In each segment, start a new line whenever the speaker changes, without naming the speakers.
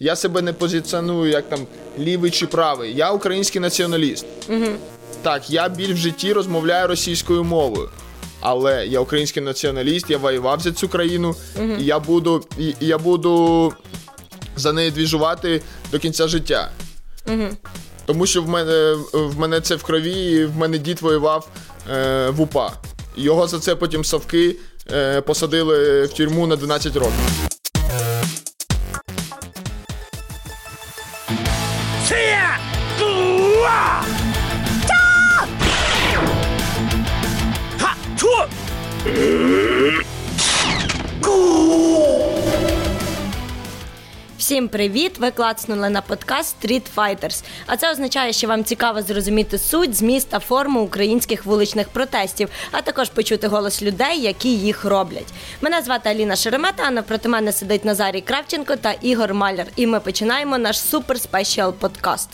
я себе не позиціоную як там лівий чи правий. Я український націоналіст. Угу. Так, я біль в житті розмовляю російською мовою. Але я український націоналіст, я воював за цю країну, угу. і я буду і, я буду за неї двіжувати до кінця життя. Угу. Тому що в мене в мене це в крові, і в мене дід воював е, в УПА. Його за це потім совки е, посадили в тюрму на 12 років.
Всім привіт! Ви клацнули на подкаст Street Fighters. А це означає, що вам цікаво зрозуміти суть, зміст та форму українських вуличних протестів, а також почути голос людей, які їх роблять. Мене звати Аліна Шеремета, а навпроти мене сидить Назарій Кравченко та Ігор Маляр. І ми починаємо наш супер спешіал подкаст.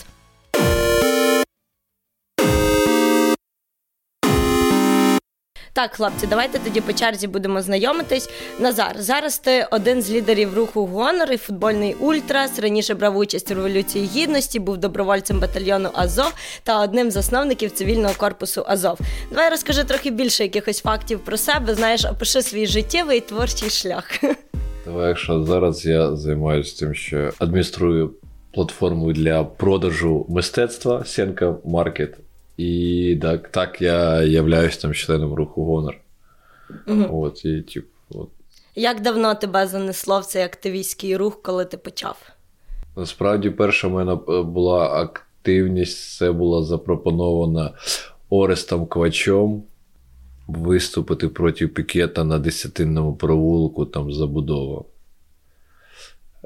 Так, хлопці, давайте тоді по черзі будемо знайомитись. Назар, зараз ти один з лідерів руху Гонор і футбольний Ультрас. Раніше брав участь у революції гідності, був добровольцем батальйону Азов та одним з засновників цивільного корпусу Азов. Давай розкажи трохи більше якихось фактів про себе. Знаєш, опиши свій життєвий творчий шлях.
Давай, якщо зараз я займаюся тим, що адмініструю платформу для продажу мистецтва Сенка Маркет. І так так я являюсь там членом руху Гонор. Угу. От, і, тип, от.
Як давно тебе занесло в цей активістський рух, коли ти почав?
Насправді, перша в мене е, була активність, це була запропонована Орестом Квачом виступити проти пікета на десятинному провулку, там забудова.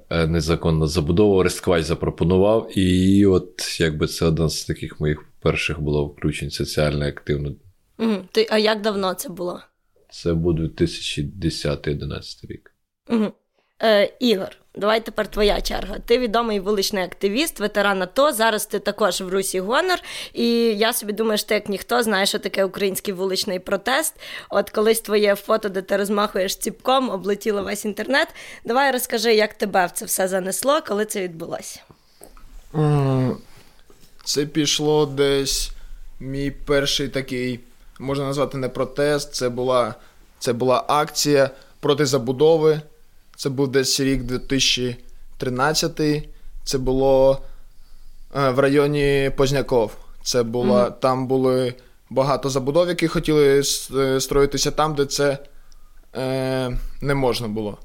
Е, незаконна забудова. Орест Квач запропонував, і от якби це один з таких моїх перших було включень соціально активно.
Угу. Ти, А як давно це було?
Це був 2010-2011 рік.
Угу. Е, Ігор, давай тепер твоя черга. Ти відомий вуличний активіст, ветеран АТО. Зараз ти також в Русі Гонор. І я собі думаю, що ти як ніхто знаєш, що таке український вуличний протест. От колись твоє фото, де ти розмахуєш ціпком, облетіло весь інтернет. Давай розкажи, як тебе в це все занесло, коли це відбулося.
Це пішло десь мій перший такий, можна назвати не протест, це була це була акція проти забудови. Це був десь рік 2013. Це було е, в районі Позняков. Це була, mm-hmm. Там були багато забудов, які хотіли е, строїтися там, де це е, не можна було.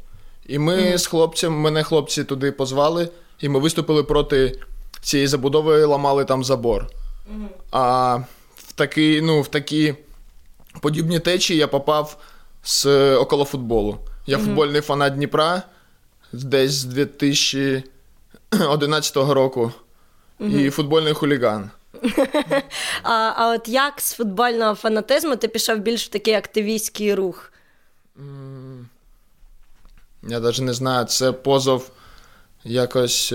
І ми mm-hmm. з хлопцем, мене хлопці туди позвали, і ми виступили проти цієї забудови ламали там забор. Mm-hmm. А в такі, ну, в такі подібні течії я попав з около футболу. Я mm-hmm. футбольний фанат Дніпра десь з 2011 року. І футбольний хуліган.
А а от як з футбольного фанатизму ти пішов більш в такий активістський рух?
Я навіть не знаю. Це позов якось.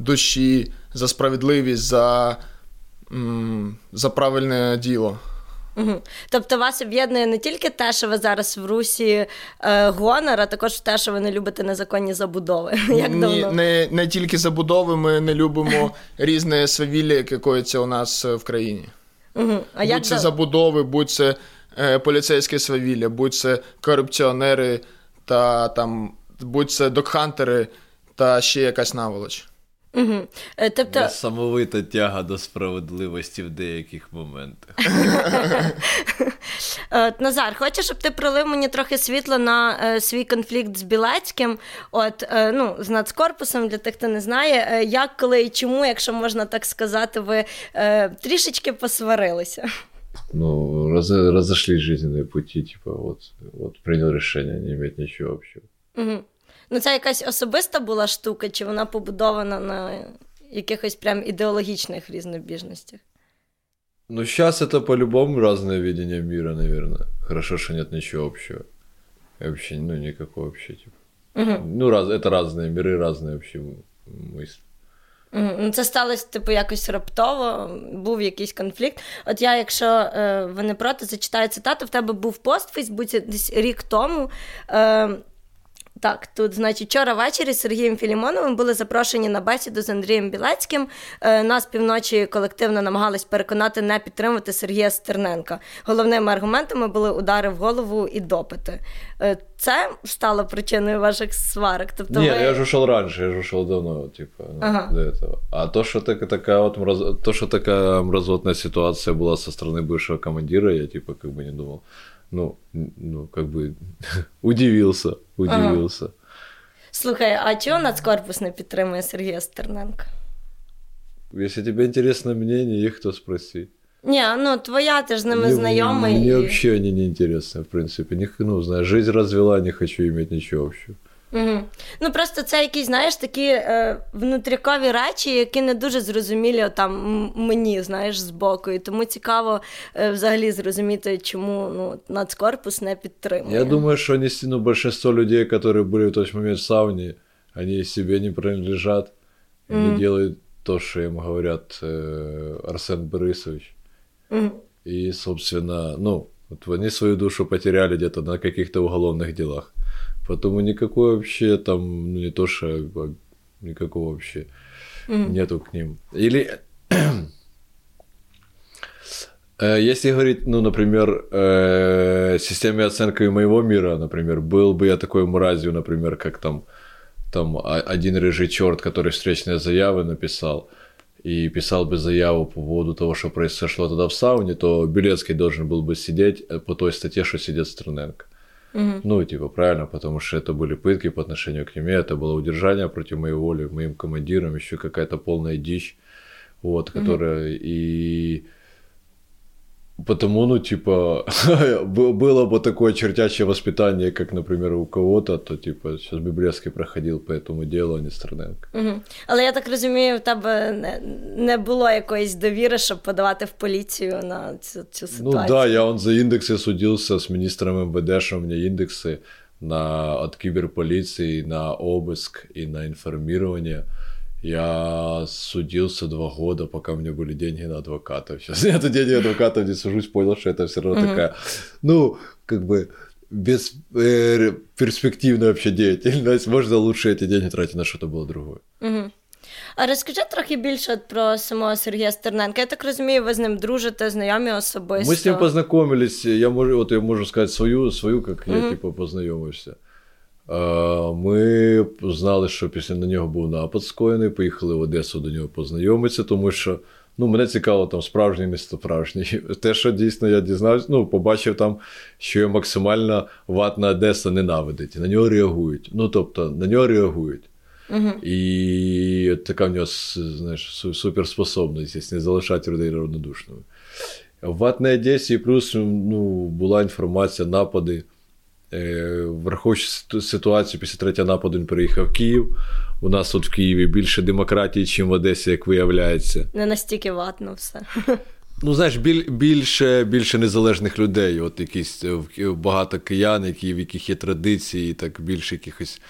Душі, за справедливість, за за правильне діло.
Угу. Тобто вас об'єднує не тільки те, що ви зараз в Русі е, гонор, а також те, що ви не любите незаконні забудови. Як
Ні, давно? Не не тільки забудови, ми не любимо різне свавілля, яке коїться у нас е, в країні.
Угу. А
будь
як
це да... забудови, будь це е, поліцейське свавілля, будь це корупціонери, та там, будь це докхантери та ще якась наволоч.
Угу. Тобто...
Несамовита тяга до справедливості в деяких моментах.
Назар, хочу, щоб ти пролив мені трохи світло на е, свій конфлікт з Білецьким, от, е, ну, з нацкорпусом, для тих, хто не знає, е, як, коли і чому, якщо можна так сказати, ви е, трішечки посварилися.
Ну, роз, разошлись жизненные пути, типа, вот, вот принял решение не иметь ничего общего.
Угу. Ну, це якась особиста була штука, чи вона побудована на якихось прям ідеологічних різнобіжностях?
Ну, сейчас это по-любому разное видение мира, наверное. Хорошо, что нет ничего общего. Вообще, ну, никакого вообще, типа. Угу. Ну, раз, это разные миры, разные вообще мысли.
Ну, Це сталося, типу, якось раптово, був якийсь конфлікт. От я, якщо е, ви не проти, зачитаю цитату, в тебе був пост в Фейсбуці десь рік тому. Е, Так, тут, значить, вчора ввечері з Сергієм Філімоновим були запрошені на бесіду з Андрієм Білецьким. Е, Нас півночі колективно намагались переконати не підтримувати Сергія Стерненка. Головними аргументами були удари в голову і допити. Е, Це стало причиною ваших сварок. Тобто,
Не,
ви...
я же ушел раньше, я же ушел давно, типа, ну,
Ага.
до этого. А то, что так, такая вот мраз... то, что такая мразотная ситуация была со стороны бывшего командира, я типа как бы не думал. Ну, н- ну, как бы удивился, удивился.
Слухай, а чого Нацкорпус не підтримує Сергія Стерненка?
Если тебе интересно мнение, их то спроси.
Ні, ну твоя, ти ж з ними
Мне-
знайомий.
Мне
і-
вообще они не интересны, в принципе. Них, ну, знаешь, жизнь развела, не хочу иметь ничего общего.
Угу. Ну просто це якісь, знаєш, такі е, внутрікові речі, які не дуже зрозумілі там м- мені, знаєш, збоку. І тому цікаво е, взагалі зрозуміти, чому ну, нацкорпус не підтримує.
Я думаю, что они, с- ну, большинство людей, которые были в тот момент в сауне, они себе не принадлежат, они делают то, что им говорят э, Арсен Борисович.
Мгм.
И, собственно, ну, вот они свою душу потеряли где-то на каких-то уголовных делах. Поэтому никакой вообще там, ну, не то, что никакого вообще нету к ним. Или э, если говорить, ну, например, э, системе оценки моего мира, например, был бы я такой мразью, например, как там, там один рыжий черт, который встречные заявы написал, и писал бы заяву по поводу того, что произошло тогда в сауне, то Белецкий должен был бы сидеть э, по той статье, что сидит Стерненко. Ну, типа, правильно, потому что это были пытки по отношению к нему, это было удержание против моей воли, моим командиром, еще какая-то полная дичь, вот, которая и... Потому, ну, типа, бы- было бы такое чертячее воспитание, как, например, у кого-то, то, типа, сейчас Библейский проходил по этому делу, а не Стерненко.
Мгм. Але я так розумію, в тебе не, не було якоїсь довіри, щоб подавати в поліцію на цю, цю
Ну
ситуацію.
да, я он за индексы судился с министром МВД, что у меня индексы на, от киберполиции на обыск и на информирование. Я судился два года, пока у меня были деньги на адвокатов. Сейчас нету денег адвокатов, не сужусь, понял, что это все равно такая, ну, как бы без э, перспективная вообще деятельность. Можно лучше эти деньги тратить на что-то было другое.
Мгм. А розкажи трохи більше от про самого Сергія Стерненка. Я так розумію, ви з ним дружите, знайомі особисто.
Мы с ним познакомились, я можу, вот я можу сказать свою, свою как я типу познайомився. Е, Ми знали, що після на нього був напад скоєний, поїхали в Одесу до нього познайомитися, тому що ну, мене цікаво там справжній, не справжній. Те, що дійсно я дізнався, ну, побачив там, що його максимально ватна Одеса ненавидить, на нього реагують. Ну, тобто, на нього реагують. І така в нього знаєш, суперспособність, не залишати людей равнодушними. В Ватній Одесі плюс ну, була інформація, напади. Е, Враховуючи ситуацію, після третього нападу він переїхав в Київ. У нас тут в Києві більше демократії, ніж в Одесі, як виявляється.
Не настільки ватно все.
Ну, знаєш, біль, більше, більше незалежних людей. От якісь е, багато киян, які, в яких є традиції, так більше якихось,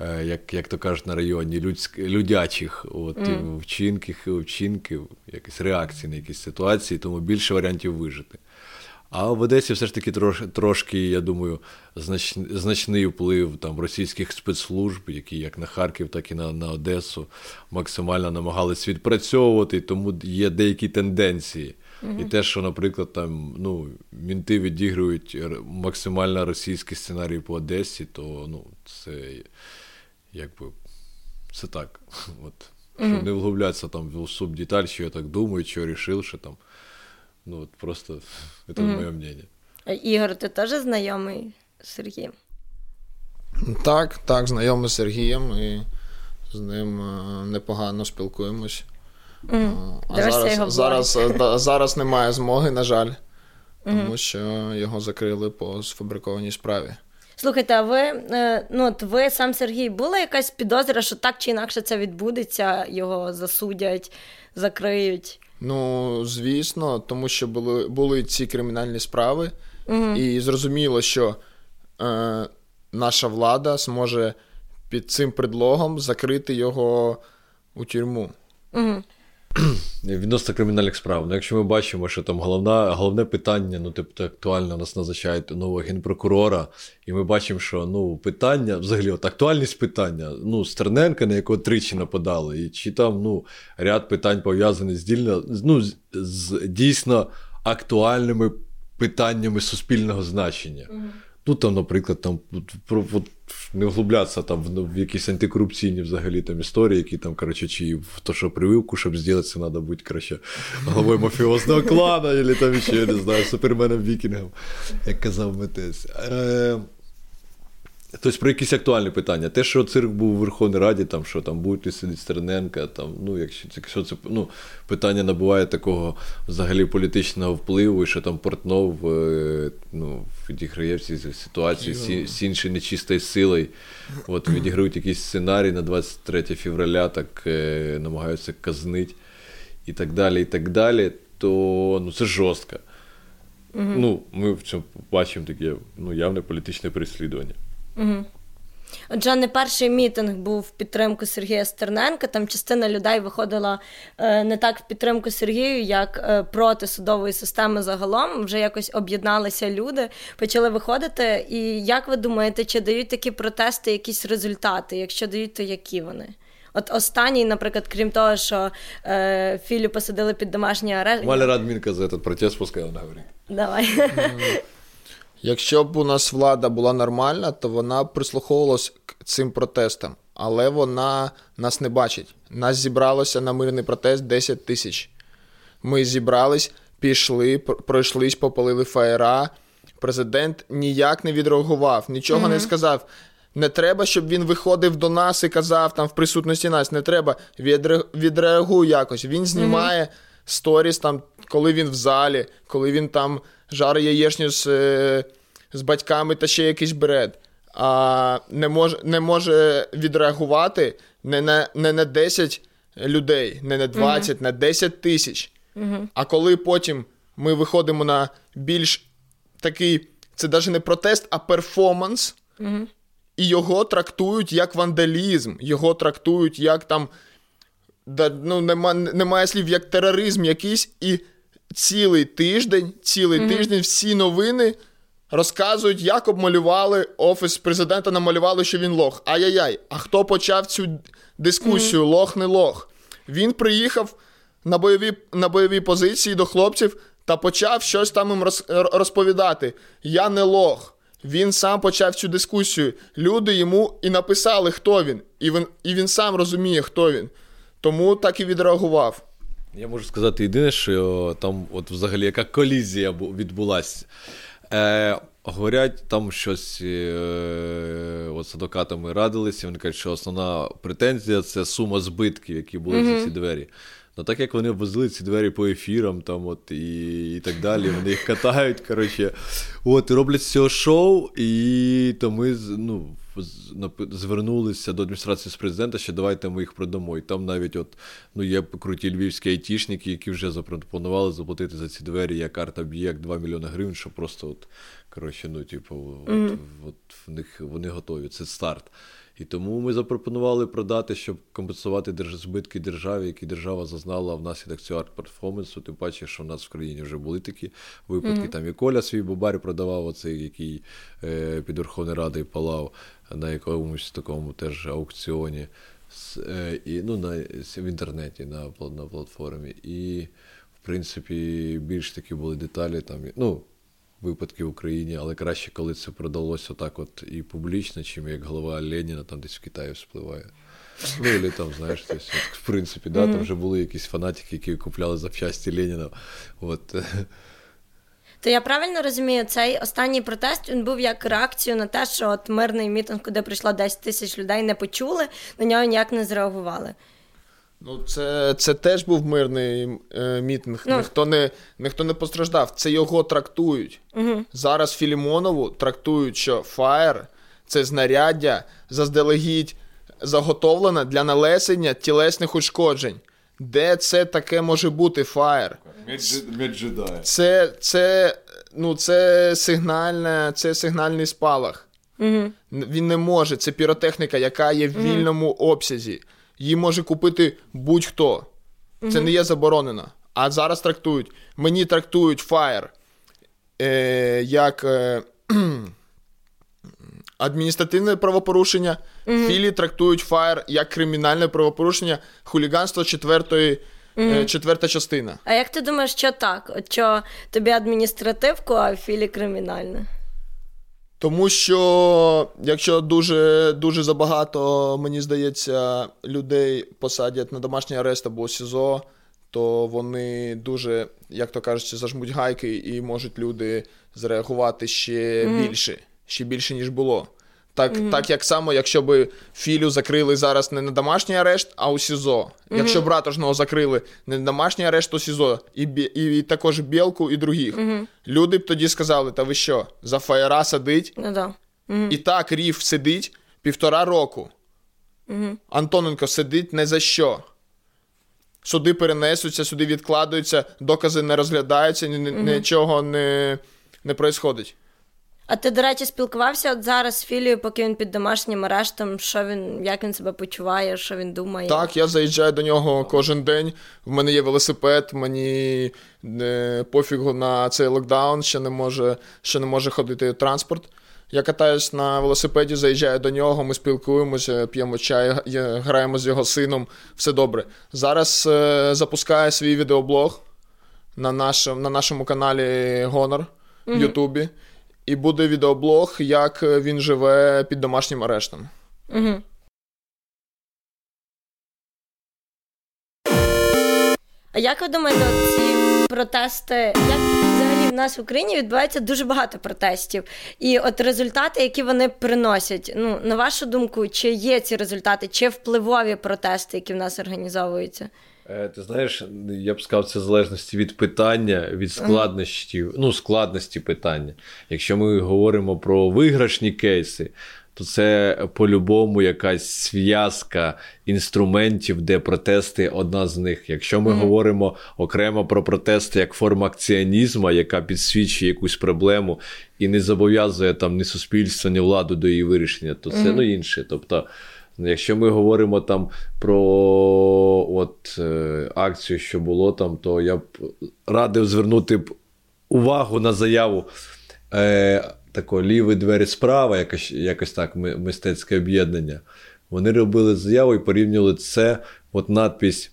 е, як, як то кажуть на районі, людськ, людячих от, mm. вчинків, вчинків, якісь реакцій на якісь ситуації, тому більше варіантів вижити. А в Одесі все ж таки трош, трошки, я думаю, знач, значний вплив там, російських спецслужб, які як на Харків, так і на, на Одесу максимально намагались відпрацьовувати, тому є деякі тенденції. І те, що, наприклад, там ну, мінти відігрують максимально російський сценарій по Одесі, то ну, це якби це так. От. Щоб не вглублятися там в субдеталь, що я так думаю, що рішив, що там. Ну, от просто це моє мнение.
А, Ігор, ти теж знайомий з Сергієм?
Так, так, знайомий з Сергієм і з ним е, непогано спілкуємось. Е, А
його
зараз, зараз, е, зараз немає змоги, на жаль, тому що його закрили по сфабрикованій справі.
Слухайте, а ви, е, ну, от ви сам Сергій, була якась підозра, що так чи інакше це відбудеться, його засудять, закриють?
Ну, звісно, тому що були, були ці кримінальні справи, і зрозуміло, що е, наша влада зможе під цим предлогом закрити його у тюрму.
Угу.
Відносно кримінальних справ. Ну, якщо ми бачимо, що там головна, головне питання, ну, тобто актуально нас назначають нового генпрокурора, і ми бачимо, що ну, питання, взагалі, от актуальність питання, ну, Стерненка, на якого тричі нападали, і чи там ну, ряд питань пов'язаних з дільно, ну, з дійсно актуальними питаннями суспільного значення. Mm-hmm. Ну, там, наприклад, там про от, не вглублятися там в, якісь антикорупційні взагалі там історії, які там, коротше, чи в то, що прививку, щоб зробити, треба бути краще головою мафіозного клана, або там ще, не знаю, суперменом вікінгом, як казав Метес. Тобто про якісь актуальні питання. Те, що цирк був у Верховній Раді, там, що там будуть сидіти Стерненка, там, ну, якщо, якщо це ну, питання набуває такого взагалі політичного впливу, і що там Портнов е, ну, відіграє всі ситуації з, з іншою нечистою силою. От відіграють якийсь сценарій на 23 февраля, так е, намагаються казнити і так далі, і так далі, то ну, це жорстко. Угу. Ну, Ми в цьому бачимо таке ну, явне політичне переслідування.
Угу. Отже, не перший мітинг був в підтримку Сергія Стерненка. Там частина людей виходила е, не так в підтримку Сергію, як е, проти судової системи загалом. Вже якось об'єдналися люди, почали виходити. І як ви думаєте, чи дають такі протести якісь результати? Якщо дають, то які вони? От останній, наприклад, крім того, що е, Філю посадили під домашній арешт.
Валя Радмінка за цей протест пускай вона говорить.
Давай.
Якщо б у нас влада була нормальна, то вона прислуховувалась к цим протестам, але вона нас не бачить. Нас зібралося на мирний протест 10 тисяч. Ми зібрались, пішли, пройшлись, попалили фаєра. Президент ніяк не відреагував, нічого mm-hmm. не сказав. Не треба, щоб він виходив до нас і казав там в присутності нас. Не треба. Відреагуй якось. Він знімає mm-hmm. сторіс, там, коли він в залі, коли він там жаре яєчню з е, з батьками та ще якийсь бред, а не може не може відреагувати не на не на 10 людей, не на 20, uh-huh. на 10 тисяч. Uh-huh. А коли потім ми виходимо на більш такий, це навіть не протест, а перформанс, uh-huh. і його трактують як вандалізм, його трактують як там. Да, ну, нема, Немає слів як тероризм якийсь, і цілий тиждень, цілий mm-hmm. тиждень всі новини розказують, як обмалювали офіс президента, намалювали, що він лох. Ай-яй-яй, а хто почав цю дискусію? Mm-hmm. Лох не лох. Він приїхав на бойові на бойові позиції до хлопців та почав щось там їм роз, розповідати. Я не лох. Він сам почав цю дискусію. Люди йому і написали, хто він, і він, і він сам розуміє, хто він. Тому так і відреагував.
Я можу сказати єдине, що там, от взагалі, яка колізія відбулася. Е, Говорять, там щось е, от з адвокатами радилися. Вони кажуть, що основна претензія це сума збитків, які були mm-hmm. за ці двері. Ну так як вони возили ці двері по ефірам, там от і і так далі, вони їх катають. коротше, от, і роблять з цього шоу, і то ми ну, звернулися до адміністрації з президента, що давайте ми їх продамо. І там навіть от, ну, є круті львівські айтішники, які вже запропонували заплатити за ці двері як арт-об'єкт 2 мільйони гривень, що просто от, коротше, ну, типу, mm-hmm. от, от в них вони готові. Це старт. І тому ми запропонували продати, щоб компенсувати збитки державі, які держава зазнала внаслідок цього арт-перформансу. Тим паче, що в нас в країні вже були такі випадки. Mm-hmm. Там і Коля свій бубар продавав, оцей, який е, під Верховною Радою палав на якомусь такому теж аукціоні е, і, ну, на, в інтернеті на на платформі. І, в принципі, більш такі були деталі там. ну, Випадки в Україні, але краще, коли це продалося отак от і публічно, чим як голова Леніна там десь в Китаї вспливає. Ну, і там, знаєш, тобто, от, в принципі, да, там вже були якісь фанатики, які купляли запчасті Леніна. От.
То я правильно розумію, цей останній протест він був як реакцію на те, що от мирний мітинг, куди прийшло 10 тисяч людей, не почули, на нього ніяк не зреагували.
Ну, це це теж був мирний е, мітинг. Ну, ніхто не ніхто не постраждав. Це його трактують. Угу. Зараз Філімонову трактують, що фаєр це знаряддя заздалегідь заготовлене для налесення тілесних ушкоджень. Де це таке може бути фаєр? Це це, ну, це, сигнальне, це сигнальний спалах. Угу. Він не може. Це піротехніка, яка є в вільному обсязі. Її може купити будь-хто. Це не є заборонено. А зараз трактують. Мені трактують Fire е, як е, адміністративне правопорушення. Mm-hmm. Філі трактують Fire як кримінальне правопорушення, хуліганство четвертої. Mm-hmm. Четверта частина.
А як ти думаєш, що так? Що тобі адміністративку, а філі кримінальне?
Тому що якщо дуже дуже забагато, мені здається, людей посадять на домашній арест або СІЗО, то вони дуже, як то кажуть, зажмуть гайки і можуть люди зреагувати ще mm-hmm. більше, ще більше, ніж було. Так mm-hmm. так як само, якщо б Філю закрили зараз не на домашній арешт, а у СІЗО. Mm-hmm. Якщо б Ратожного закрили не на домашній арешт, то СІЗО, і і, і також Білку, і других. Люди б тоді сказали: та ви що, за фаєра сидить?
Ну, да.
І так Рів сидить півтора року. Антоненко сидить не за що. Суди перенесуться, суди відкладаються, докази не розглядаються, нічого не не происходить.
А ти, до речі, спілкувався от зараз з Філією, поки він під домашнім арештом, що він, як він себе почуває, що він думає?
Так, я заїжджаю до нього кожен день. В мене є велосипед, мені не, пофігу на цей локдаун, ще не може, ще не може ходити транспорт. Я катаюсь на велосипеді, заїжджаю до нього, ми спілкуємося, п'ємо чай, граємо з його сином, все добре. Зараз е, запускаю свій відеоблог на нашому, на нашому каналі Гонор в Ютубі. І буде відеоблог, як він живе під домашнім арештом.
Угу. А як ви думаєте, ці протести, як взагалі в нас в Україні відбувається дуже багато протестів, і от результати, які вони приносять, ну на вашу думку, чи є ці результати, чи впливові протести, які в нас організовуються?
Е, ти знаєш, я б сказав, це в залежності від питання, від складності, ну, складності питання. Якщо ми говоримо про виграшні кейси, то це по-любому якась зв'язка інструментів, де протести одна з них. Якщо ми mm-hmm. говоримо окремо про протести як форма акціонізму, яка підсвічує якусь проблему і не зобов'язує там ні суспільство, ні владу до її вирішення, то це mm-hmm. ну інше. Тобто. Якщо ми говоримо там про от, е, акцію, що було там, то я б радив звернути увагу на заяву е, такого ліві двері справа, якось якось так, мистецьке об'єднання. Вони робили заяву і порівнювали це, от надпись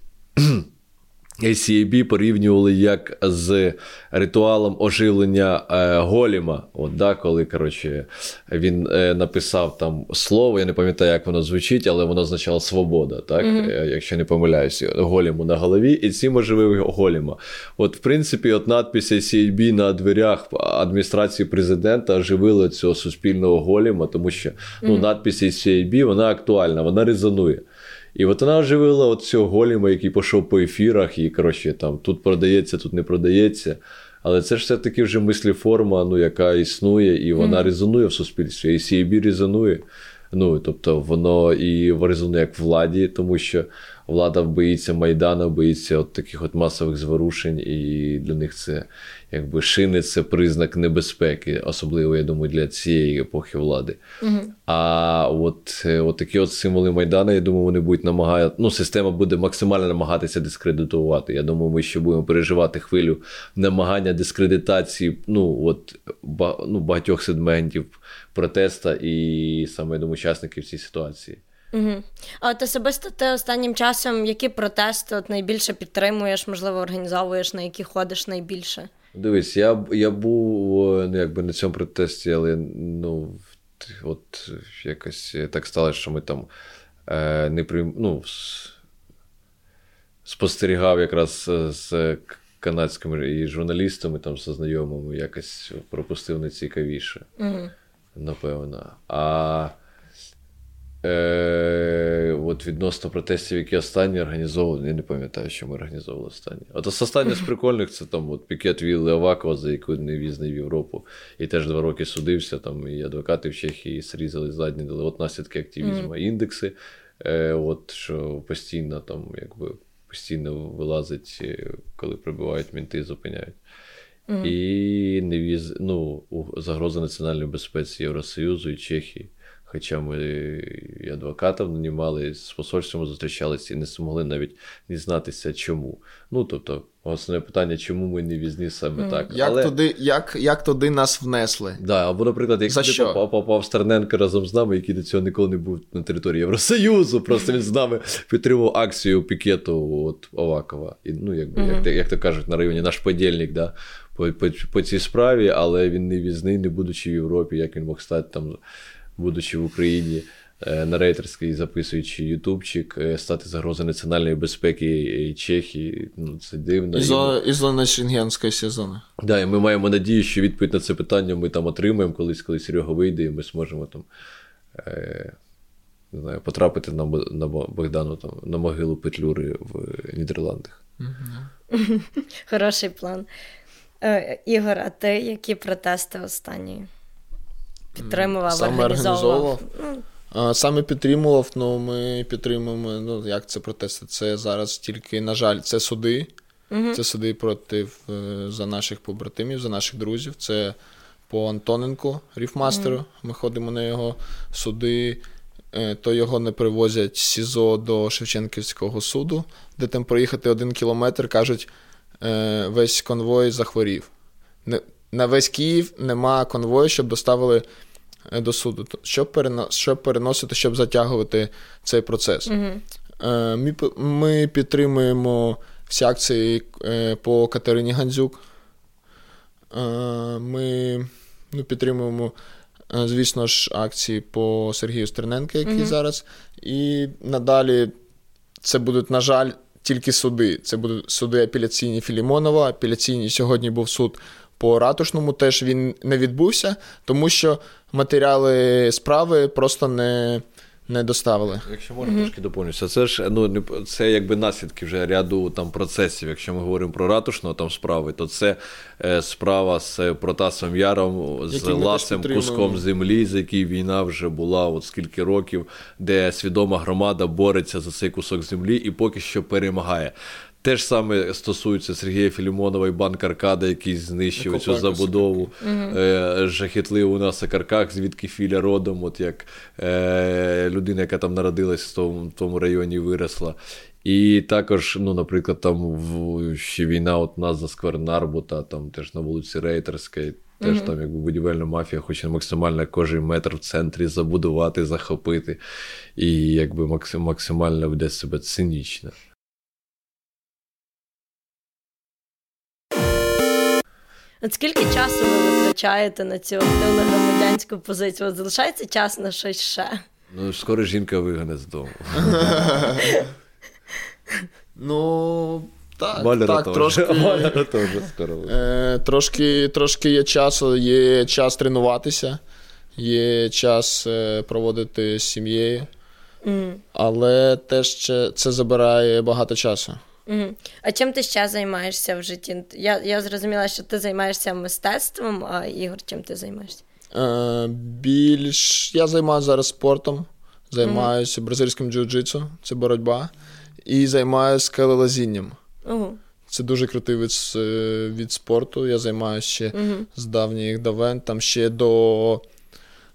ACAB порівнювали як з ритуалом оживлення е, Голіма. От, да, Коли коротше, він е, написав там слово, я не пам'ятаю, як воно звучить, але воно означало свобода, так? Mm-hmm. якщо не помиляюся, Голіму на голові, і цим оживив Голіма. От, в принципі, от надпись ACAB на дверях адміністрації президента оживили цього суспільного Голіма, тому що ну, mm-hmm. надпись ACAB, вона актуальна, вона резонує. І от вона оживила от цього голіма, який пішов по ефірах, і коротше, там тут продається, тут не продається. Але це ж все-таки вже мисліформа, ну, яка існує, і вона mm. резонує в суспільстві. І CAB резонує. Ну, тобто, воно і резонує як владі, тому що влада боїться Майдану, боїться от таких от масових зворушень, і для них це якби шини це признак небезпеки, особливо, я думаю, для цієї епохи влади. Угу. А от е, от такі от символи Майдану, я думаю, вони будуть намагати, ну, система буде максимально намагатися дискредитувати. Я думаю, ми ще будемо переживати хвилю намагання дискредитації ну, от, ну, багатьох сегментів протеста і саме я думаю, учасників цієї ситуації.
Угу. А от особисто ти останнім часом які протести от найбільше підтримуєш, можливо, організовуєш, на які ходиш найбільше?
Дивись, я я був ну, якби на цьому протесті, але ну, от якось так сталося, що ми там е, не прийм... ну, спостерігав якраз з канадськими і журналістами, там, з знайомими, якось пропустив найцікавіше, угу. напевно. А Е, От відносно протестів, які останні організовували, я не пам'ятаю, що ми організовували останні. От останнє з прикольних це там от Пікет Вілли Авакова, за яку не в'їзний в Європу, і теж два роки судився. Там і адвокати в Чехії срізали задні, дали от наслідки активізму, mm. індекси, е, от що постійно там, якби постійно вилазить, е, коли прибувають мінти, зупиняють. Mm. І не віз, ну, загроза національної безпеці Євросоюзу і Чехії. Хоча ми і адвокатів нанімали, з посольством зустрічалися і не змогли навіть дізнатися, чому. Ну, тобто, основне питання, чому ми не візні саме так.
Як,
Але...
туди, як, як туди нас внесли?
Да, або, наприклад, якщо
За
ти попав, попав Стерненко разом з нами, який до цього ніколи не був на території Євросоюзу, просто він з нами підтримував акцію пікету от Овакова. І, ну, якби, як, як то кажуть, на районі наш подільник, да, по, по, по цій справі, але він не візний, не будучи в Європі, як він мог стати там, будучи в Україні. е, На рейтерський записуючи ютубчик, е, стати загрозою національної безпеки Чехії. Ну, це дивно.
Із-за, із-за Шенгенської сезону.
Да, і ми маємо надію, що відповідь на це питання ми там отримаємо колись, коли Серега вийде, і ми зможемо там е, не знаю, потрапити на, на Богдану там, на могилу Петлюри в Нідерландах.
Хороший план. Е, Ігор, а ти які протести останні? Підтримував,
Саме
організовував?
організовував. Саме підтримував, ну ми підтримуємо. Ну як це протести? Це зараз тільки, на жаль, це суди. Це суди проти е, за наших побратимів, за наших друзів. Це по Антоненку, ріфмастеру. Ми ходимо на його суди. Е, То його не привозять з СІЗО до Шевченківського суду, де там проїхати один кілометр, кажуть, е, весь конвой захворів. Не- На весь Київ нема конвою, щоб доставили е, до суду. Щоб, перено, щоб переносити, щоб затягувати цей процес. Е, Ми, ми підтримуємо всі акції е, по Катерині Гандзюк. Ми ну, підтримуємо, звісно ж, акції по Сергію Стерненко, які зараз. І надалі це будуть, на жаль, тільки суди. Це будуть суди апеляційні Філімонова. Апеляційні сьогодні був суд по ратушному. Теж він не відбувся, тому що матеріали справи просто не, не доставили.
Якщо можна трошки доповнюся, це ж ну не це якби наслідки вже ряду там процесів. Якщо ми говоримо про ратушного там справи, то це е, справа з Протасом Яром, з
Який
ласим куском землі, з який війна вже була от скільки років, де свідома громада бореться за цей кусок землі і поки що перемагає. Те ж саме стосується Сергія Філімонова і банк Аркада, який знищив цю забудову. Е, жахітливо у нас Акарках, звідки Філя родом, от як е, людина, яка там народилась в тому, в тому районі, виросла. І також, ну, наприклад, там в, ще війна от нас за сквер Нарбута, там теж на вулиці Рейтерській, теж там якби будівельна мафія хоче максимально кожен метр в центрі забудувати, захопити, і якби максимально веде себе цинічно.
От скільки часу ви витрачаєте на цю активну громадянську позицію? От залишається час на щось ще?
Ну, скоро жінка вигане з дому.
Ну, так, так трошки.
Теж скоро.
Е, трошки, трошки є часу, є час тренуватися, є час е, проводити з сім'єю, але теж це, це забирає багато часу.
Мгм. А чим ти ще займаєшся в житті? Я, я зрозуміла, що ти займаєшся мистецтвом, а Ігор, чим ти займаєшся?
Е, більш я займаюся зараз спортом, займаюся бразильським джиу-джитсу, це боротьба, і займаюся скелелазінням.
Ого.
Це дуже крутий від, е, від спорту. Я займаюся ще з давніх давен, там ще до,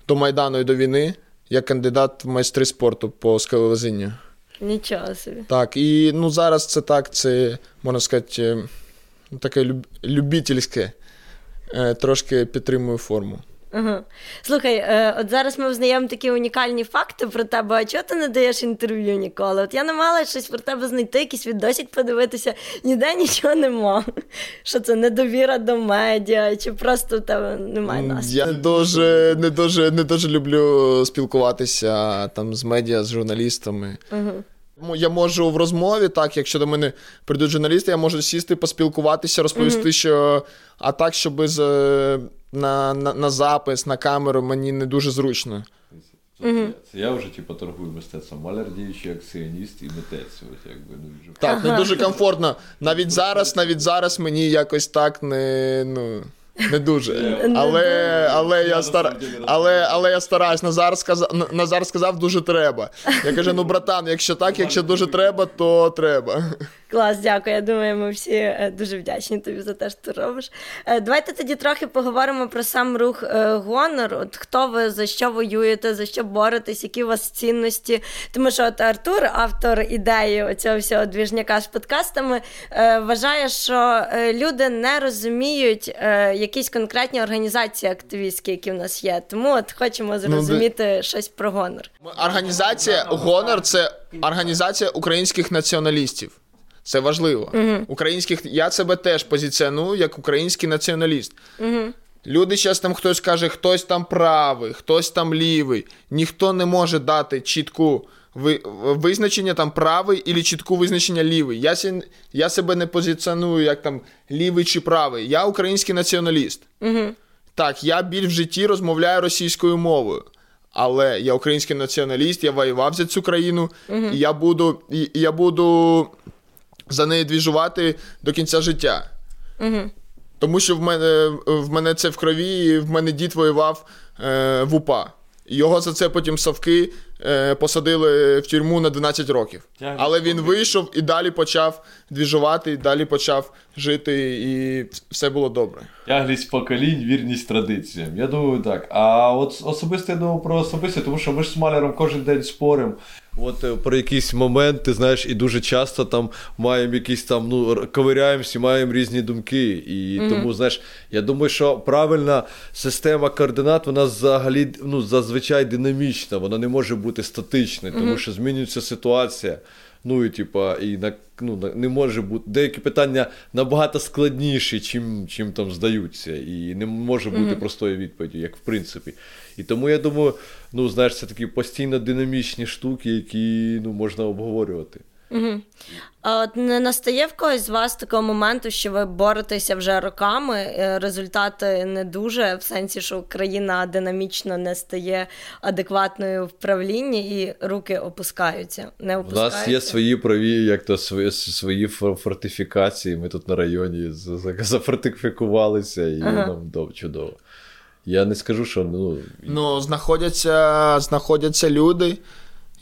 до Майдану і до війни. Я кандидат в майстри спорту по скелелазінню.
Нічого собі.
Так, і ну, зараз це так, це, можна сказати, е, таке люб, любительське. Е, Трошки підтримую форму.
Ага. Слухай, е, от зараз ми взнаємо такі унікальні факти про тебе. А чого ти не даєш інтерв'ю ніколи? От я не мала щось про тебе знайти, якийсь відосик подивитися, ніде нічого нема. Що це недовіра до медіа, чи просто в тебе немає настрою?
Я не дуже, не дуже, не дуже люблю спілкуватися там з медіа, з журналістами. М- Я можу в розмові, так, якщо до мене прийдуть журналісти, я можу сісти, поспілкуватися, розповісти, що а так, щоб з, е, на, на, на запис, на камеру мені не дуже зручно.
Це я вже типу, торгую мистецтвом. Маляр діючий акціоніст і митець. От, якби, ну, вже.
Так, не дуже комфортно. Навіть зараз, навіть зараз мені якось так не. Ну, не дуже. Але, але, я стар... але, але я стараюсь. Назар сказав, Назар сказав, дуже треба. Я кажу: ну, братан, якщо так, якщо дуже треба, то треба.
Клас, дякую. Я думаю, ми всі е, дуже вдячні тобі за те, що ти робиш. Е, давайте тоді трохи поговоримо про сам рух е, гонор. От хто ви за що воюєте, за що боретесь, які у вас цінності? Тому що от Артур, автор ідеї цього всього двіжняка з подкастами, вважає, що люди не розуміють якісь конкретні організації активістські, які в нас є. Тому от хочемо ну, зрозуміти ну, щось про гонор.
Організація гонор це організація українських націоналістів. Це важливо. uh Українських я себе теж позиціоную як український націоналіст. uh Люди зараз там хтось каже, хтось там правий, хтось там лівий. Ніхто не може дати чітку визначення там правий і чітку визначення лівий. Я я себе не позиціоную як там лівий чи правий. Я український націоналіст. uh Так, я біль в житті розмовляю російською мовою. Але я український націоналіст, я воював за цю країну, uh і я буду, і, і я буду за неї двіжувати до кінця життя. Угу. Тому що в мене в мене це в крові, і в мене дід воював е, в УПА. Його за це потім совки е, посадили в тюрму на 12 років. Але він вийшов і далі почав двіжувати, і далі почав жити, і все було добре.
Тяглість поколінь, вірність традиціям. Я думаю, так. А от особисто я думаю про особисте, тому що ми ж з маляром кожен день споримо. От е, про якийсь момент, ти знаєш, і дуже часто там маємо якісь там, ну, ковиряємося, маємо різні думки. І mm-hmm. тому, знаєш, я думаю, що правильна система координат, вона взагалі ну, зазвичай динамічна, вона не може бути статичною, тому mm-hmm. що змінюється ситуація. Ну і типа, і на ну, не може бути деякі питання набагато складніші, чим чим там здаються, і не може бути mm-hmm. простої відповіді, як в принципі. І тому я думаю, ну знаєш, це такі постійно динамічні штуки, які ну, можна обговорювати.
Угу. А от не настає в когось з вас такого моменту, що ви боретеся вже роками, е, результати не дуже, в сенсі, що країна динамічно не стає адекватною в правлінні і руки опускаються. Не опускаються.
У нас є свої праві, як то свої свої фортифікації. Ми тут на районі зафортифікувалися, і ага. нам чудово. Я не скажу, що ну.
Ну, знаходяться, знаходяться люди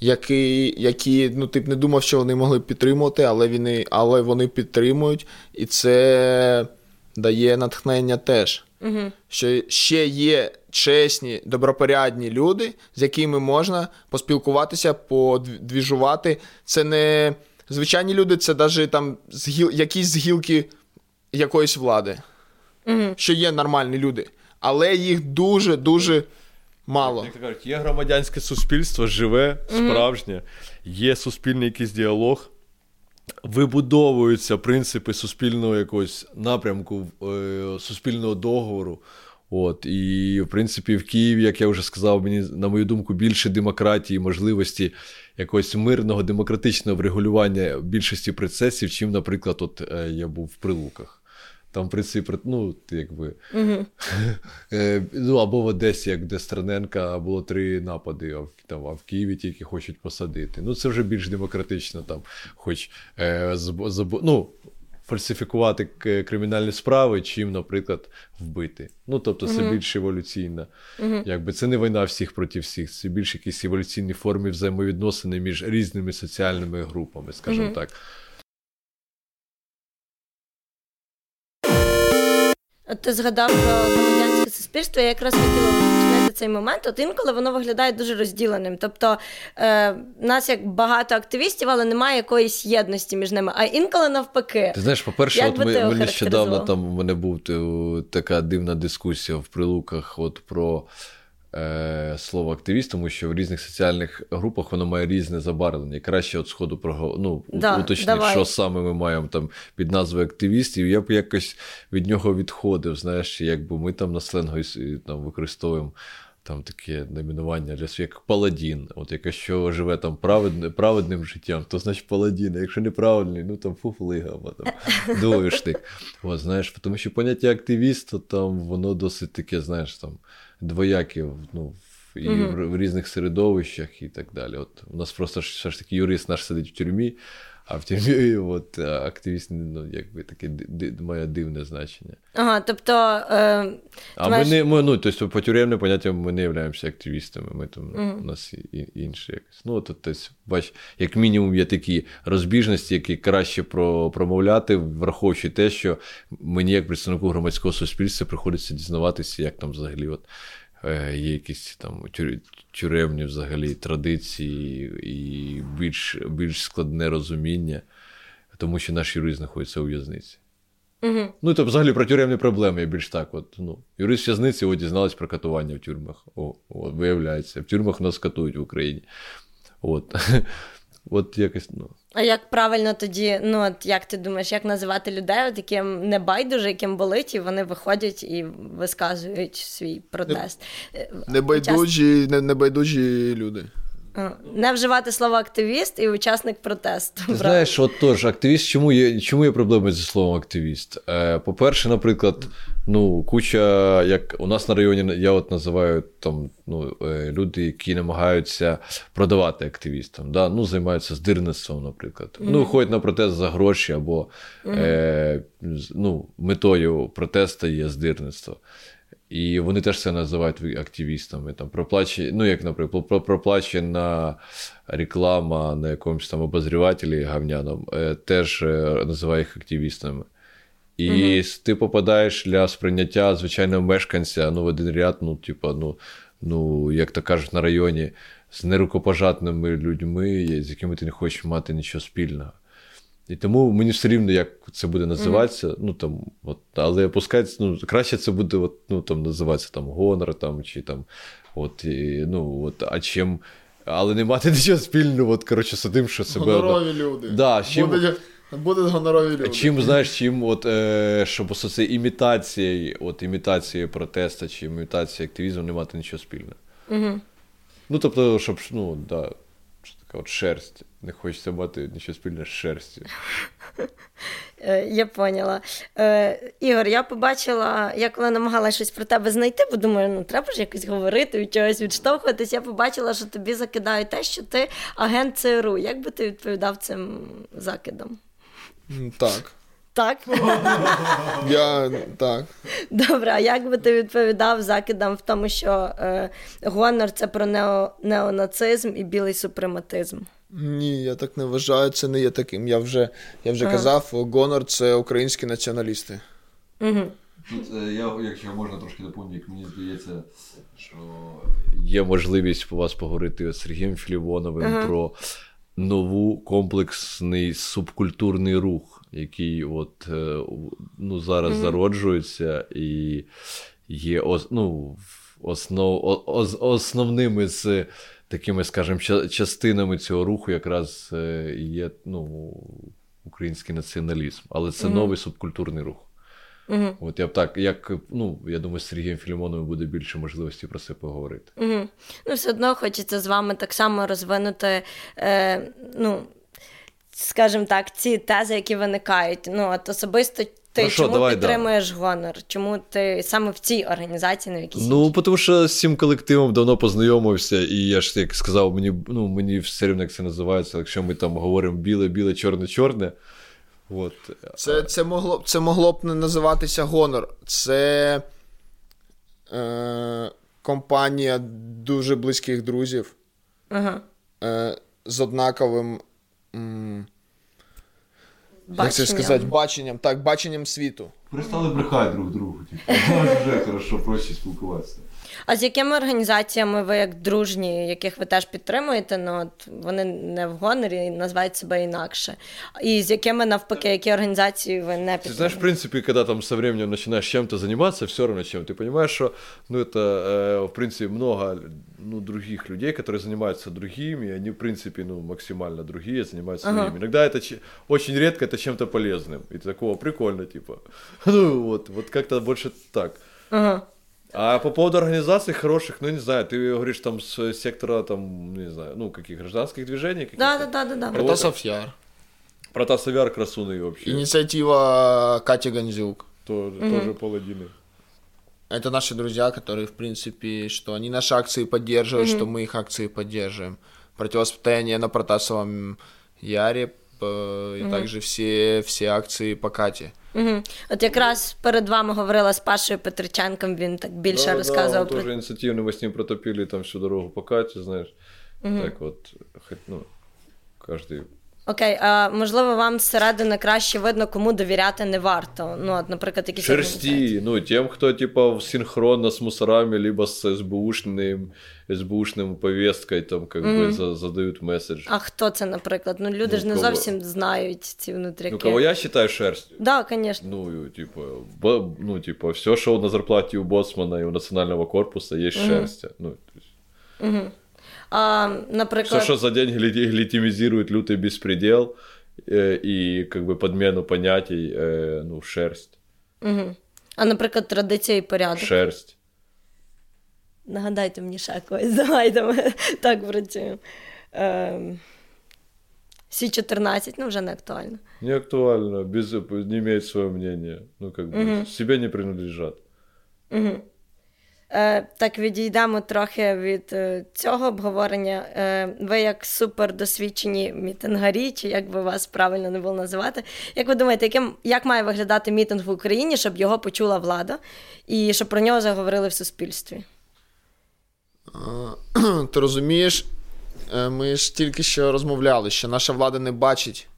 які які ну, ти б не думав, що вони могли підтримувати, але вони, але вони підтримують, і це дає натхнення теж. Угу. Що ще є чесні, добропорядні люди, з якими можна поспілкуватися, подвіжувати. Це не звичайні люди, це навіть там згіл, якісь згілки якоїсь влади, угу. що є нормальні люди, але їх дуже-дуже. Мало.
Як кажуть, є громадянське суспільство, живе, справжнє, є суспільний якийсь діалог, вибудовуються принципи суспільного якогось напрямку, е, суспільного договору. От, І, в принципі, в Києві, як я вже сказав, мені, на мою думку, більше демократії, можливості якогось мирного демократичного врегулювання більшості процесів, чим, наприклад, от е, я був в Прилуках. Там, в принципі, ну, якби. Uh-huh. ну, Або в Одесі, як де Страненка, було три напади, а в, там, а в Києві тільки хочуть посадити. Ну, це вже більш демократично, там, хоч е, зб, ну, фальсифікувати кримінальні справи, чим, наприклад, вбити. Ну, тобто, це uh-huh. більш еволюційна. Uh-huh. Якби Це не війна всіх проти всіх, це більш якісь еволюційні форми взаємовідносини між різними соціальними групами, скажімо так.
Ти згадав про громадянське суспільство, я якраз хотіла уточнити цей момент. От інколи воно виглядає дуже розділеним. Тобто е, нас як багато активістів, але немає якоїсь єдності між ними. А інколи навпаки.
Ти знаєш, по-перше, от ми, ми нещодавно там у мене був така дивна дискусія в прилуках от про е, слово активіст, тому що в різних соціальних групах воно має різне забарвлення. Краще от сходу про ну, да, уточнити, що саме ми маємо там під назвою активістів. Я б якось від нього відходив. Знаєш, якби ми там на сленгу там використовуємо. Там таке номінування для як паладін. От якщо живе там праведним, праведним життям, то значить паладін. А якщо неправильний, ну там фуфлига або там довішник. От, знаєш, тому що поняття активіста там воно досить таке, знаєш, там двоякі ну, і mm-hmm. в, в різних середовищах і так далі. От У нас просто все ж таки юрист наш сидить в тюрмі, А в тюрмі от, активіст ну, якби таке має дивне значення.
Ага, тобто. Е,
а маєш... ми не ми, ну, тобто, по тюремним поняттям ми не являємося активістами, ми там mm у нас і, інші якось. Ну, тобто, бач, як мінімум, є такі розбіжності, які краще про, промовляти, враховуючи те, що мені, як представнику громадського суспільства, приходиться дізнаватися, як там взагалі от, е, є якісь там тюремні взагалі традиції і більш більш складне розуміння, тому що наш юрист знаходиться у в'язниці.
Угу.
Ну, тобто, взагалі про тюремні проблеми я більш так. От, ну, Юрист в'язниці о, дізнались про катування в тюрмах. О, о, Виявляється, в тюрмах нас катують в Україні. От. От якось, ну.
А як правильно тоді, ну от як ти думаєш, як називати людей, от яким не байдуже, яким болить, і вони виходять і висказують свій протест?
Небайдужі, не, небайдужі люди.
Не вживати слово активіст і учасник протесту.
Ти Знаєш, от тож, активіст, чому є чому є проблеми зі словом активіст? Е, По-перше, наприклад, ну, куча, як у нас на районі, я от називаю там ну, е, люди, які намагаються продавати активістам, да? ну, займаються здирництвом, наприклад. Mm-hmm. Ну, ходять на протест за гроші, або mm-hmm. е, ну, метою протесту є здирництво. І вони теж це називають активістами. Там проплачені, ну, як, наприклад, проплачена реклама на якомусь там обозрівателі гавняном, е, теж е, називає їх активістами. І угу. ти попадаєш для сприйняття звичайного мешканця ну, в один ряд, ну, типу, ну, ну, як то кажуть, на районі з нерукопожатними людьми, з якими ти не хочеш мати нічого спільного. І тому мені все рівно, як це буде називатися. Mm-hmm. Ну там, от, але опускається, ну, краще це буде от, ну, там, називатися там гонор, там, чи там, от, і, ну, от, а чим. Але не мати нічого спільного, от, коротше, з тим, що себе.
Гонорові люди.
Да, чим...
Будуть, будуть гонорові люди.
Чим, знаєш, чим, от, е, щоб це імітація, от, імітація протесту чи імітація активізму не мати нічого спільного.
Mm-hmm.
Ну, тобто, щоб, ну, да, от шерсть. Не хочеться мати нічого спільне з шерстю.
Е, я поняла. Е, Ігор, я побачила, я коли намагалася щось про тебе знайти, бо думаю, ну треба ж якось говорити, від чогось відштовхуватись. Я побачила, що тобі закидають те, що ти агент ЦРУ. Як би ти відповідав цим закидам?
Так.
Так?
Я так.
Добре, а як би ти відповідав закидам в тому, що е, гонор це про нео, неонацизм і білий супрематизм?
Ні, я так не вважаю, це не є таким. Я вже я вже ага. казав, гонор це українські націоналісти.
Угу.
Тут е, я, якщо можна трошки доповнити, мені здається, що є можливість у вас поговорити з Сергієм Філівоновим ага. про нову комплексний субкультурний рух який от, е, ну, зараз mm-hmm. зароджується і є ну, основ, основними з такими, скажімо, частинами цього руху якраз е, є ну, український націоналізм. Але це mm-hmm. новий субкультурний рух.
Угу.
От я б так, як ну я думаю, з Сергієм Філімоновим буде більше можливості про це поговорити.
Угу. Ну, все одно хочеться з вами так само розвинути. е, ну, скажімо так, ці тези, які виникають. Ну, от особисто ти ну, чому давай, підтримуєш да. гонор? Чому ти саме в цій організації на якійсь?
Ну, тому що з цим колективом давно познайомився, і я ж як сказав, мені ну, мені все рівно як це називається, якщо ми там говоримо біле, біле, чорне, чорне. От.
Це це, могло це могло б не називатися гонор. Це е, компанія дуже близьких друзів
ага.
е, з однаковим як це сказати, баченням, так, баченням світу.
Перестали брехати друг другу. Типу. Вже хорошо проще спілкуватися.
А з якими організаціями ви як дружні, яких ви теж підтримуєте, ну от вони не в гонорі називають себе інакше. І з якими навпаки, які організації ви не підтримуєте? Ти
знаєш, в принципі, коли там со временем починаєш чим-то займатися, все одно чим. Ти розумієш, що ну, это, э, в принципі, много ну, других людей, которые занимаются другими, и они, в принципе, ну, максимально другие, занимаются ага. своими. Иногда это ч- очень редко это чем-то полезным. И ты такого прикольно, типа. Ну, вот, вот как-то больше так.
Ага.
А по поводу организаций хороших, ну не знаю, ты говоришь там с сектора там, не знаю, ну каких гражданских движений?
Да, да, да, да, да.
Протасов Яр.
Протасов Яр красуны вообще.
Инициатива Кати Ганзюк.
Тоже, угу. тоже паладины.
Это наши друзья, которые, в принципе, что они наши акции поддерживают, угу. что мы их акции поддерживаем. Противостояние на Протасовом Яре Э, и также все, все акции по Каті.
Угу. От якраз перед вами говорила з Пашою Петриченком, він так більше
Да,
розказував
да, он
про.
тоже инициативный, мы с ним протопили там всю дорогу по Кате, знаешь. Так вот, хоть, ну, каждый
Окей, а можливо, вам зсередини краще видно, кому довіряти не варто. Ну, от, наприклад, якісь організації.
Шерсти, ну, тем, кто, типа, синхронно с мусорами, либо с СБУшным, СБУшным повесткой, там, как бы, за- задают месседж.
А хто це, наприклад? Ну, люди
Ну,
ж не
кого?
зовсім знають ці внутряки.
Ну, кого я считаю шерсть?
Да, звісно.
Ну, и, типа, бо- ну, типа, все шоу на зарплате у Боцмана и у национального корпуса есть шерсть. Ну, то есть,
А,
все,
наприклад,
что за деньги лети- легитимизирует лютый беспредел э, и, как бы, подмену понятий, э, ну, шерсть.
а, наприклад, традиція і порядок.
Шерсть.
Нагадайте мені ще когось, давайте ми так працюємо. Ем... Сі 14, ну вже не актуально.
Не актуально, без, не имеет свое мнение. Ну, как бы, себе не принадлежат.
Е, Так відійдемо трохи від е, цього обговорення. Е, ви, як супердосвідчені мітингарі, чи як би вас правильно не було називати, як ви думаєте, яким, як має виглядати мітинг в Україні, щоб його почула влада і щоб про нього заговорили в суспільстві?
Е, Ти розумієш, е, ми ж тільки що розмовляли, що наша влада не бачить,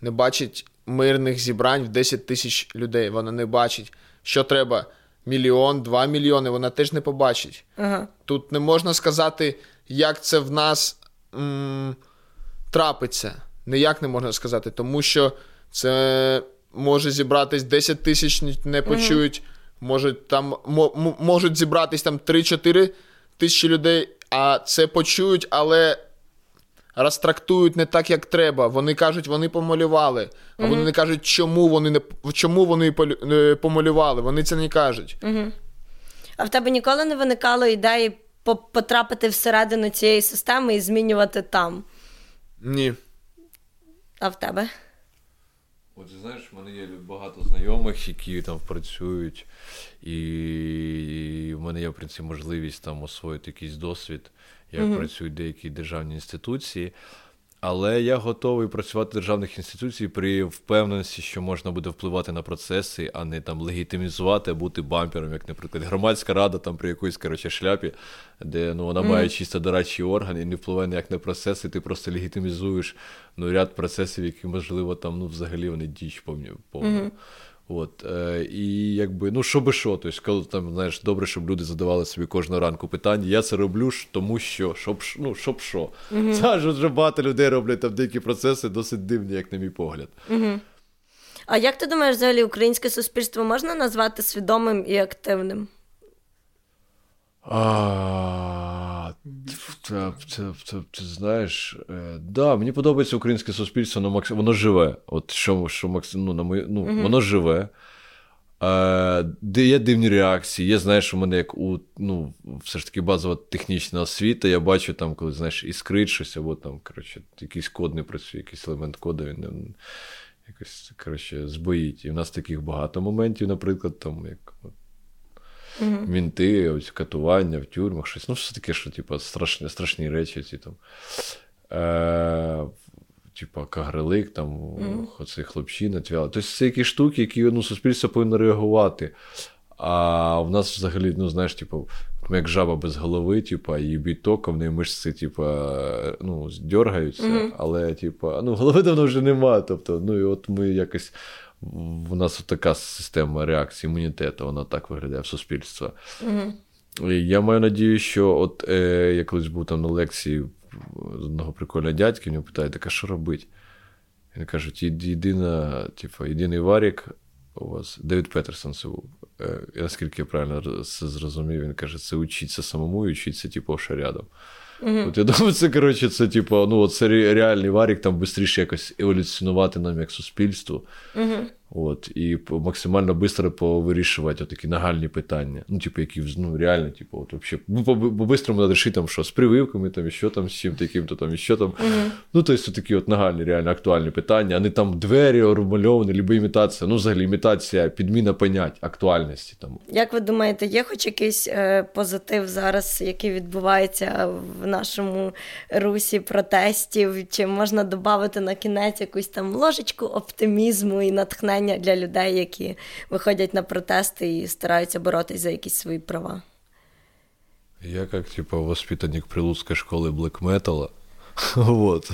не бачить мирних зібрань в 10 тисяч людей. Вона не бачить, що треба мільйон, два мільйони, вона теж не побачить.
Ага.
Тут не можна сказати, як це в нас м, трапиться. Ніяк не можна сказати, тому що це може зібратись 10 тисяч, не почують, можуть там м- можуть зібратись там 3-4 тисячі людей, а це почують, але розтрактують не так, як треба. Вони кажуть, вони помалювали. А вони не кажуть, чому вони не чому вони помалювали. Вони це не кажуть.
А в тебе ніколи не виникало ідеї потрапити всередину цієї системи і змінювати там?
Ні.
А в тебе?
От ти знаєш, в мене є багато знайомих, які там працюють, і в мене є, в принципі, можливість там освоїти якийсь досвід, як працюють деякі державні інституції. Але я готовий працювати в державних інституціях при впевненості, що можна буде впливати на процеси, а не там легітимізувати, а бути бампером, як, наприклад, громадська рада там при якоїсь коротше, шляпі, де ну, вона має чисто дорадчий орган і не впливає ніяк на процеси, ти просто легітимізуєш ну, ряд процесів, які, можливо, там ну, взагалі вони діч повні. повні. От, е, і якби, ну, що би що, тобто, коли там, знаєш, добре, щоб люди задавали собі кожного ранку питання. Я це роблю тому, що, щоб, ну, щоб що. Це ж вже багато людей роблять там деякі процеси досить дивні, як на мій погляд.
А як ти думаєш, взагалі українське суспільство можна назвати свідомим і активним?
А, це, це, це, ти знаєш, е, да, мені подобається українське суспільство, воно, макс- воно живе. От що, що ну, на мою, ну, воно живе. Е, де є дивні реакції. Є, знаєш, у мене як у ну, все ж таки базова технічна освіта. Я бачу там, коли знаєш, іскрить щось, або там, коротше, якийсь код не працює, якийсь елемент коду, він не, якось коротше, збоїть. І в нас таких багато моментів, наприклад, там, як от, мінти, ось катування в тюрмах, щось. Ну, все таке, що, типу, страшні, страшні речі, ці там. Е, Типа кагрелик, там mm. оцей хлопчина, твяла. Тобто це якісь штуки, які ну, суспільство повинно реагувати. А в нас взагалі, ну, знаєш, типу, як жаба без голови, типу, її б'ють током, в неї мишці, типу, ну, дергаються, mm-hmm. але, типу, ну, голови давно вже немає. Тобто, ну, і от ми якось. В нас така система реакції імунітету, вона так виглядає в суспільстві. Mm-hmm. Я маю надію, що от е, я колись був там на лекції з одного прикольного дядька, нього питає, так а що робити? Він каже, єдина, типу, єдиний варік у вас, Девід Петерсон це був. Е, наскільки я правильно це зрозумів, він каже, це учиться самому і учиться, типу, шарядом. Mm-hmm. От я думаю, це коротше, це типу, ну, це реальний варік, там швидше якось еволюціонувати нам як суспільству. Mm-hmm. От, і по- максимально швидко повирішувати такі нагальні питання. Ну, типу, які ну, реально, типу, от, вообще, ну, по- по-бистрому треба рішити, там, що з прививками, там, і що там, з чим таким-то там, і що там. Ну, тобто, такі от нагальні, реально актуальні питання, а не там двері розмальовані, либо імітація. Ну, взагалі, імітація, підміна понять, актуальності. Там.
Як ви думаєте, є хоч якийсь е, позитив зараз, який відбувається в нашому русі протестів? Чи можна додати на кінець якусь там ложечку оптимізму і натхнення для людей, які виходять на протести і стараються боротися за якісь свої права?
Я как, типа, воспитанник Прилуцкой школы блэк металла, вот,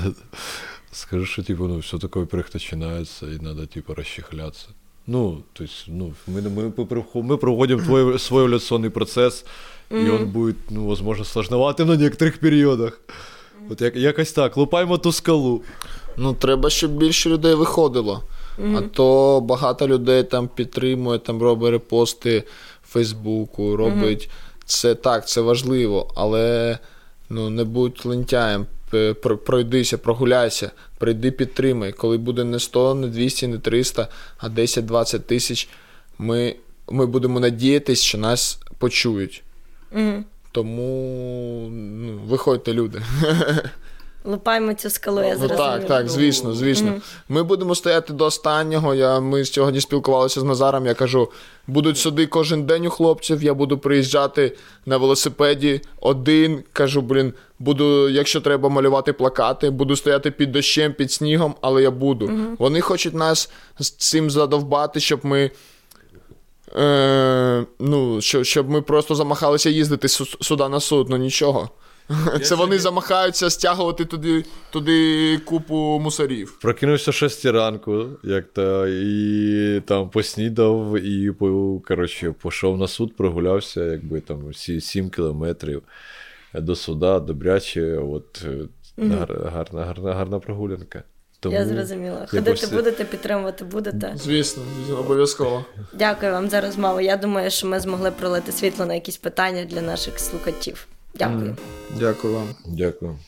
скажу, что, типа, ну, все такое, во-первых, начинается, и надо, типа, расчехляться. Ну, то есть, ну, мы, мы, мы проводим твой, свой эволюционный процесс, и он будет, ну, возможно, сложноватым на некоторых периодах. От як, якось так, лупаємо ту скалу.
Ну, треба, щоб більше людей виходило. А то багато людей там підтримує, там робить репости в Фейсбуку, робить це так, це важливо, але ну, не будь лентяєм, пройдися, прогуляйся, прийди, підтримай. Коли буде не 100, не 200, не 300, а 10-20 тисяч, ми, ми будемо надіятись, що нас почують.
Угу.
Тому ну, виходьте, люди.
Лупаємо цю скалу, я
Ну так, так, звісно, звісно. Ми будемо стояти до останнього. Я, ми сьогодні спілкувалися з Назаром. Я кажу, будуть суди кожен день у хлопців. Я буду приїжджати на велосипеді один. Кажу, блін, буду, якщо треба малювати плакати, буду стояти під дощем, під снігом, але я буду. Вони хочуть нас з цим задовбати, щоб ми. Е, ну, що, щоб ми просто замахалися їздити суда на суд, ну нічого. Це вони замахаються стягувати туди, туди купу мусорів.
Прокинувся о 6 ранку, як то, і там поснідав, і по- коротше, пішов на суд, прогулявся, якби там всі 7 кілометрів до суда, добряче. От е, гар- гарна, гарна, гарна прогулянка. Тому
Я зрозуміла. Ходити
це-
будете, підтримувати будете.
Звісно, звісно, обов'язково.
Дякую вам за розмову. Я думаю, що ми змогли пролити світло на якісь питання для наших слухачів. Дякую.
Дякую вам.
Дякую.